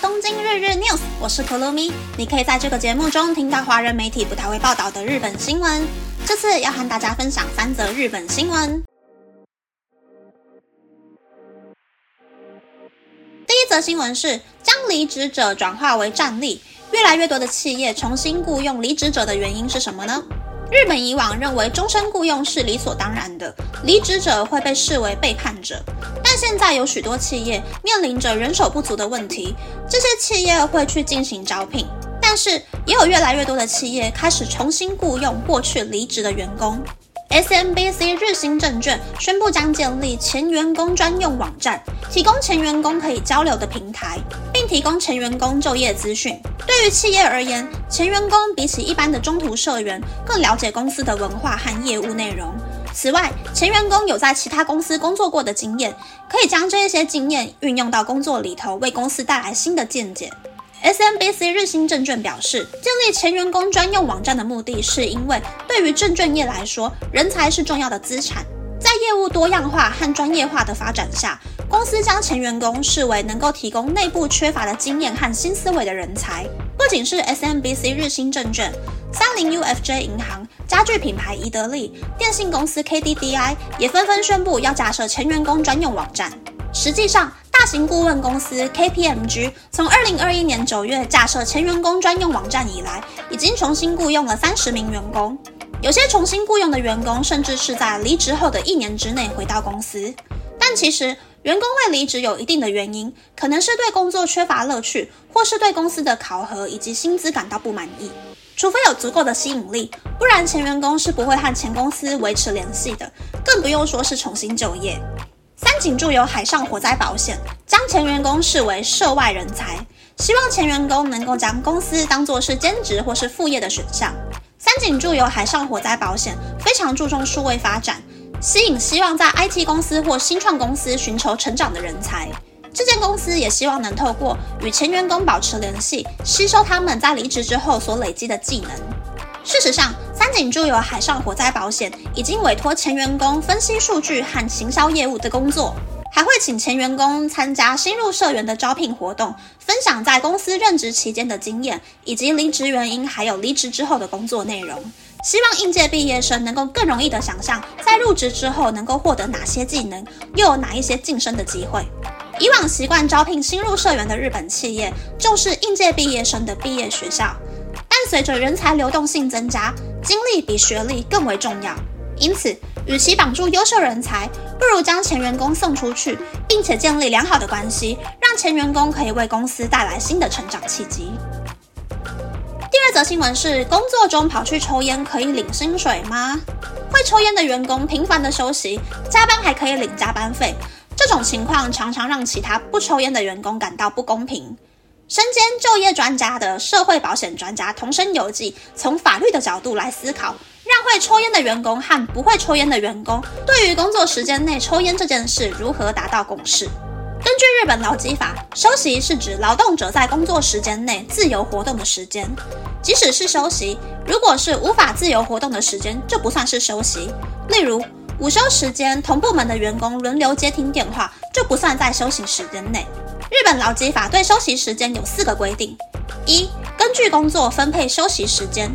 东京日日 news，我是 Kurumi。你可以在这个节目中听到华人媒体不太会报道的日本新闻。这次要和大家分享三则日本新闻。第一则新闻是将离职者转化为战力，越来越多的企业重新雇佣离职者的原因是什么呢？日本以往认为终身雇佣是理所当然的，离职者会被视为背叛者。但现在有许多企业面临着人手不足的问题，这些企业会去进行招聘，但是也有越来越多的企业开始重新雇佣过去离职的员工。SMBC 日兴证券宣布将建立前员工专用网站，提供前员工可以交流的平台，提供前员工就业资讯。对于企业而言，前员工比起一般的中途社员更了解公司的文化和业务内容。此外，前员工有在其他公司工作过的经验，可以将这一些经验运用到工作里头，为公司带来新的见解。SMBC 日兴证券表示，建立前员工专用网站的目的是因为，对于证券业来说，人才是重要的资产。业务多样化和专业化的发展下，公司将前员工视为能够提供内部缺乏的经验和新思维的人才。不仅是 SMBC 日兴证券。三菱 UFJ 银行、家具品牌宜得利、电信公司 KDDI 也纷纷宣布要架设前员工专用网站。实际上，大型顾问公司 KPMG 从2021年9月架设前员工专用网站以来，已经重新雇佣了30名员工。有些重新雇佣的员工甚至是在离职后的一年之内回到公司。但其实，员工会离职有一定的原因，可能是对工作缺乏乐趣，或是对公司的考核以及薪资感到不满意。除非有足够的吸引力，不然前员工是不会和前公司维持联系的，更不用说是重新就业。三井住友海上火灾保险将前员工视为涉外人才，希望前员工能够将公司当作是兼职或是副业的选项。三井住友海上火灾保险非常注重数位发展，吸引希望在 IT 公司或新创公司寻求成长的人才。这间公司也希望能透过与前员工保持联系，吸收他们在离职之后所累积的技能。事实上，三井住友海上火灾保险已经委托前员工分析数据和行销业务的工作，还会请前员工参加新入社员的招聘活动，分享在公司任职期间的经验，以及离职原因，还有离职之后的工作内容。希望应届毕业生能够更容易的想象，在入职之后能够获得哪些技能，又有哪一些晋升的机会。以往习惯招聘新入社员的日本企业，重视应届毕业生的毕业学校，但随着人才流动性增加，经历比学历更为重要。因此，与其绑住优秀人才，不如将前员工送出去，并且建立良好的关系，让前员工可以为公司带来新的成长契机。第二则新闻是：工作中跑去抽烟可以领薪水吗？会抽烟的员工频繁的休息，加班还可以领加班费。这种情况常常让其他不抽烟的员工感到不公平。身兼就业专家的社会保险专家同生有记，从法律的角度来思考，让会抽烟的员工和不会抽烟的员工对于工作时间内抽烟这件事如何达到共识。根据日本劳基法，休息是指劳动者在工作时间内自由活动的时间。即使是休息，如果是无法自由活动的时间，就不算是休息。例如。午休时间，同部门的员工轮流接听电话，就不算在休息时间内。日本劳基法对休息时间有四个规定：一、根据工作分配休息时间，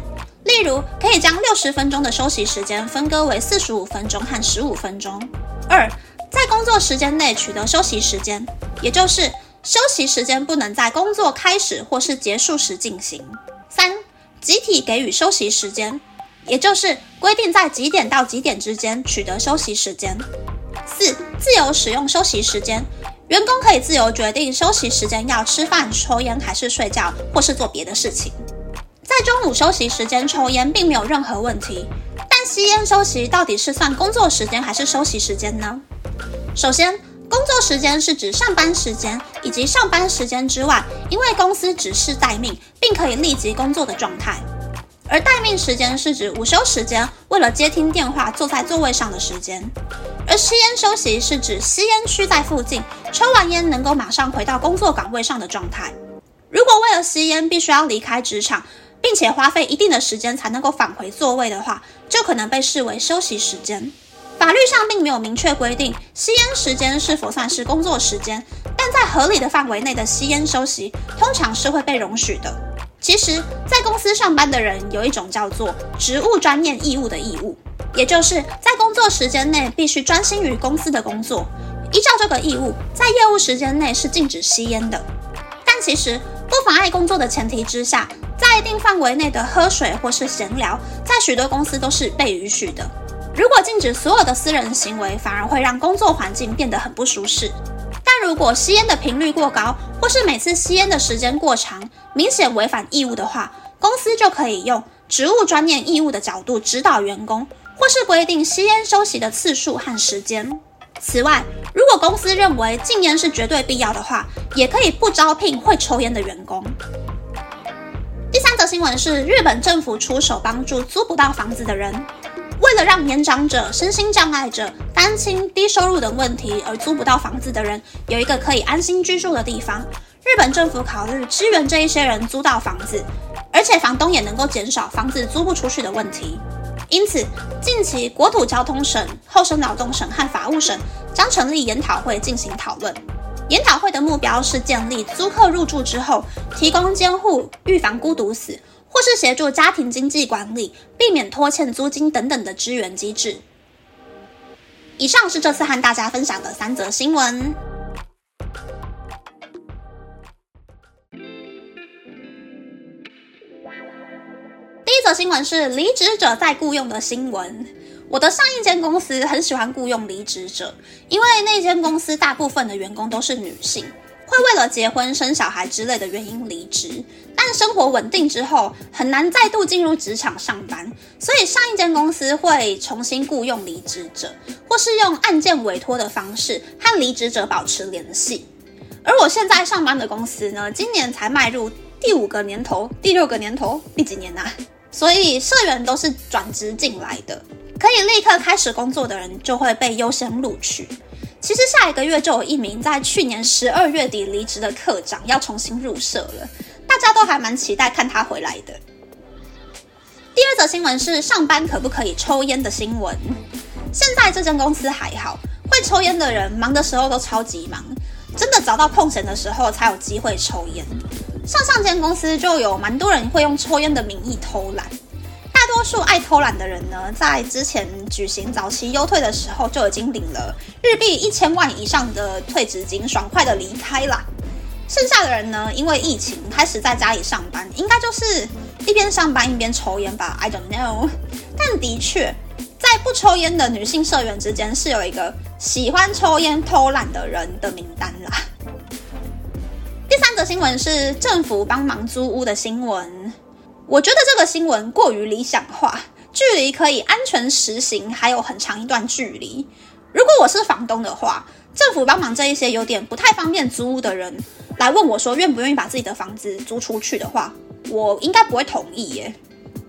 例如可以将六十分钟的休息时间分割为四十五分钟和十五分钟；二、在工作时间内取得休息时间，也就是休息时间不能在工作开始或是结束时进行；三、集体给予休息时间。也就是规定在几点到几点之间取得休息时间。四、自由使用休息时间，员工可以自由决定休息时间要吃饭、抽烟还是睡觉，或是做别的事情。中午休息时间抽烟并没有任何问题，但吸烟休息到底是算工作时间还是休息时间呢？首先，工作时间是指上班时间以及上班时间之外，因为公司指示待命并可以立即工作的状态。而待命时间是指午休时间，为了接听电话坐在座位上的时间；而吸烟休息是指吸烟区在附近，抽完烟能够马上回到工作岗位上的状态。如果为了吸烟必须要离开职场，并且花费一定的时间才能够返回座位的话，就可能被视为休息时间。法律上并没有明确规定吸烟时间是否算是工作时间，但在合理的范围内的吸烟休息，通常是会被容许的。其实，在公司上班的人有一种叫做职务专念义务的义务，也就是在工作时间内必须专心于公司的工作。依照这个义务，在业务时间内是禁止吸烟的。但其实，不妨碍工作的前提之下，在一定范围内的喝水或是闲聊，在许多公司都是被允许的。如果禁止所有的私人行为，反而会让工作环境变得很不舒适。但如果吸烟的频率过高，或是每次吸烟的时间过长，明显违反义务的话，公司就可以用职务专业义务的角度指导员工，或是规定吸烟休息的次数和时间。此外，如果公司认为禁烟是绝对必要的话，也可以不招聘会抽烟的员工。第三则新闻是日本政府出手帮助租不到房子的人。为了让年长者、身心障碍者、单亲、低收入等问题而租不到房子的人有一个可以安心居住的地方，日本政府考虑支援这一些人租到房子，而且房东也能够减少房子租不出去的问题。因此，近期国土交通省、厚生劳动省和法务省将成立研讨会进行讨论。研讨会的目标是建立租客入住之后提供监护、预防孤独死。或是协助家庭经济管理、避免拖欠租金等等的支援机制。以上是这次和大家分享的三则新闻。第一则新闻是离职者在雇佣的新闻。我的上一间公司很喜欢雇佣离职者，因为那间公司大部分的员工都是女性。会为了结婚、生小孩之类的原因离职，但生活稳定之后很难再度进入职场上班，所以上一间公司会重新雇佣离职者，或是用案件委托的方式和离职者保持联系。而我现在上班的公司呢，今年才迈入第五个年头、第六个年头，第几年啊？所以社员都是转职进来的，可以立刻开始工作的人就会被优先录取。其实下一个月就有一名在去年十二月底离职的科长要重新入社了，大家都还蛮期待看他回来的。第二则新闻是上班可不可以抽烟的新闻。现在这间公司还好，会抽烟的人忙的时候都超级忙，真的找到空闲的时候才有机会抽烟。上上间公司就有蛮多人会用抽烟的名义偷懒。多数爱偷懒的人呢，在之前举行早期优退的时候，就已经领了日币一千万以上的退职金，爽快的离开了。剩下的人呢，因为疫情开始在家里上班，应该就是一边上班一边抽烟吧？I don't know。但的确，在不抽烟的女性社员之间，是有一个喜欢抽烟偷懒的人的名单啦。第三则新闻是政府帮忙租屋的新闻。我觉得这个新闻过于理想化，距离可以安全实行还有很长一段距离。如果我是房东的话，政府帮忙这一些有点不太方便租屋的人来问我说愿不愿意把自己的房子租出去的话，我应该不会同意耶。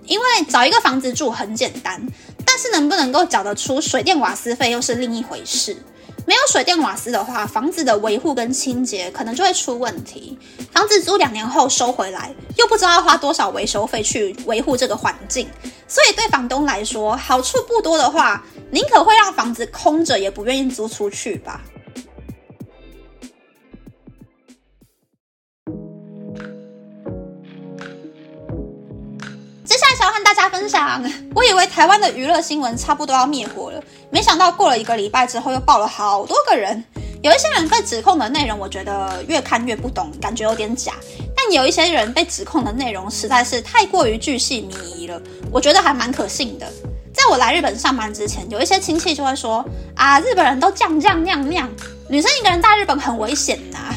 因为找一个房子住很简单，但是能不能够缴得出水电瓦斯费又是另一回事。没有水电瓦斯的话，房子的维护跟清洁可能就会出问题。房子租两年后收回来，又不知道要花多少维修费去维护这个环境。所以对房东来说，好处不多的话，宁可会让房子空着，也不愿意租出去吧。接下来想要和大家分享，我以为台湾的娱乐新闻差不多要灭火了，没想到过了一个礼拜之后又爆了好多个人。有一些人被指控的内容，我觉得越看越不懂，感觉有点假。但有一些人被指控的内容实在是太过于巨细靡遗了，我觉得还蛮可信的。在我来日本上班之前，有一些亲戚就会说啊，日本人都这样这样那样那样，女生一个人在日本很危险呐。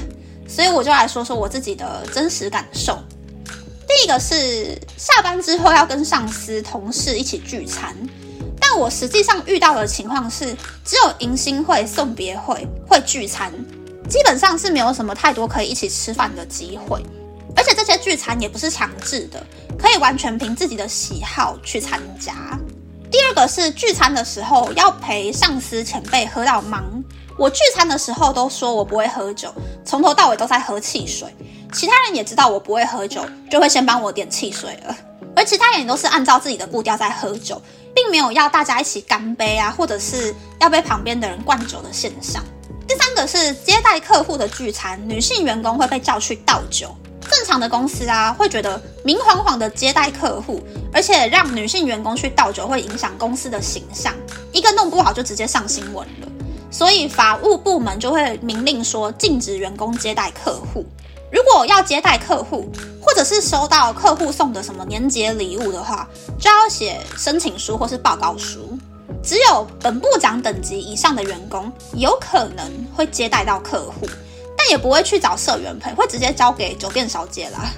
所以我就来说说我自己的真实感受。第一个是下班之后要跟上司、同事一起聚餐，我实际上遇到的情况是，只有迎新会、送别会会聚餐，基本上是没有什么太多可以一起吃饭的机会，而且这些聚餐也不是强制的，可以完全凭自己的喜好去参加。第二个是聚餐的时候要陪上司前辈喝到忙，我聚餐的时候都说我不会喝酒，从头到尾都在喝汽水。其他人也知道我不会喝酒，就会先帮我点汽水了。而其他人也都是按照自己的步调在喝酒，并没有要大家一起干杯啊，或者是要被旁边的人灌酒的现象。第三个是接待客户的聚餐，女性员工会被叫去倒酒。正常的公司啊，会觉得明晃晃的接待客户，而且让女性员工去倒酒会影响公司的形象，一个弄不好就直接上新闻了。所以法务部门就会明令说，禁止员工接待客户。如果要接待客户，或者是收到客户送的什么年节礼物的话，就要写申请书或是报告书。只有本部长等级以上的员工有可能会接待到客户，但也不会去找社员陪，会直接交给酒店小姐啦。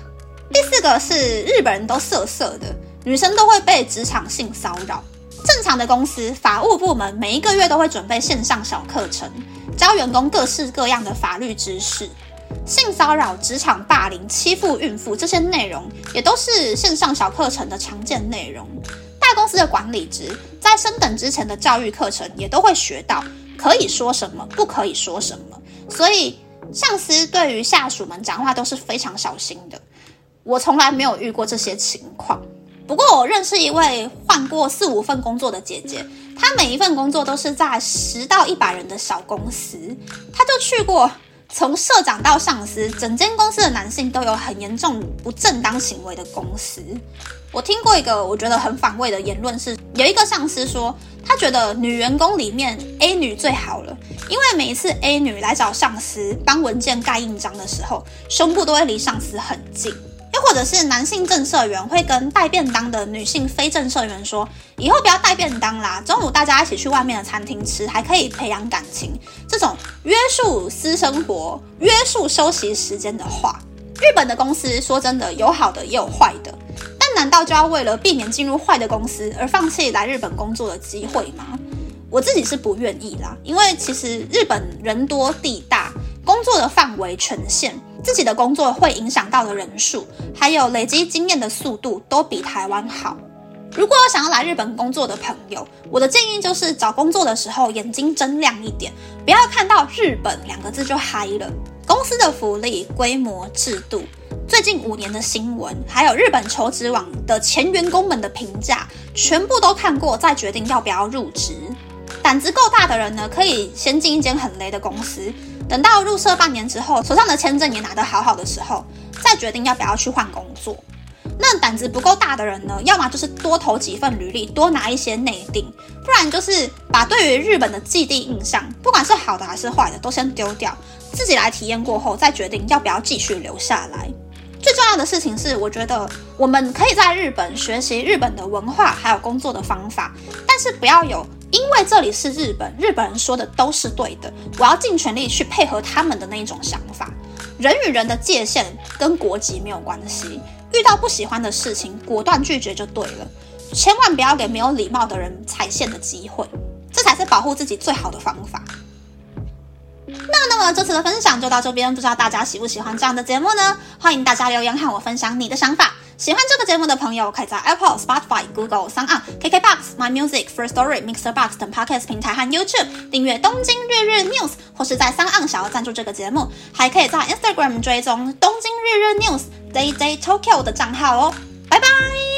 第四个是日本人都色色的，女生都会被职场性骚扰。正常的公司法务部门每一个月都会准备线上小课程，教员工各式各样的法律知识。性骚扰、职场霸凌、欺负孕妇这些内容，也都是线上小课程的常见内容。大公司的管理职在升等之前的教育课程也都会学到，可以说什么，不可以说什么。所以上司对于下属们讲话都是非常小心的。我从来没有遇过这些情况。不过我认识一位换过四五份工作的姐姐，她每一份工作都是在十到一百人的小公司，她就去过。从社长到上司，整间公司的男性都有很严重不正当行为的公司。我听过一个我觉得很反胃的言论，是有一个上司说，他觉得女员工里面 A 女最好了，因为每一次 A 女来找上司帮文件盖印章的时候，胸部都会离上司很近。或者是男性正社员会跟带便当的女性非正社员说：“以后不要带便当啦，中午大家一起去外面的餐厅吃，还可以培养感情。”这种约束私生活、约束休息时间的话，日本的公司说真的有好的也有坏的，但难道就要为了避免进入坏的公司而放弃来日本工作的机会吗？我自己是不愿意啦，因为其实日本人多地大，工作的范围权限。自己的工作会影响到的人数，还有累积经验的速度，都比台湾好。如果想要来日本工作的朋友，我的建议就是找工作的时候眼睛睁亮一点，不要看到日本两个字就嗨了。公司的福利、规模、制度，最近五年的新闻，还有日本求职网的前员工们的评价，全部都看过，再决定要不要入职。胆子够大的人呢，可以先进一间很雷的公司。等到入社半年之后，手上的签证也拿得好好的时候，再决定要不要去换工作。那胆子不够大的人呢，要么就是多投几份履历，多拿一些内定，不然就是把对于日本的既定印象，不管是好的还是坏的，都先丢掉，自己来体验过后再决定要不要继续留下来。最重要的事情是，我觉得我们可以在日本学习日本的文化，还有工作的方法，但是不要有。因为这里是日本，日本人说的都是对的，我要尽全力去配合他们的那一种想法。人与人的界限跟国籍没有关系，遇到不喜欢的事情，果断拒绝就对了，千万不要给没有礼貌的人踩线的机会，这才是保护自己最好的方法。那那么这次的分享就到这边，不知道大家喜不喜欢这样的节目呢？欢迎大家留言和我分享你的想法。喜欢这个节目的朋友，可以在 Apple、Spotify、Google、s o n KKBox、My Music、First Story、Mixer Box 等 Podcast 平台和 YouTube 订阅《东京日日 News》，或是在 s o n 想要赞助这个节目，还可以在 Instagram 追踪《东京日日 News》Day Day Tokyo 的账号哦。拜拜。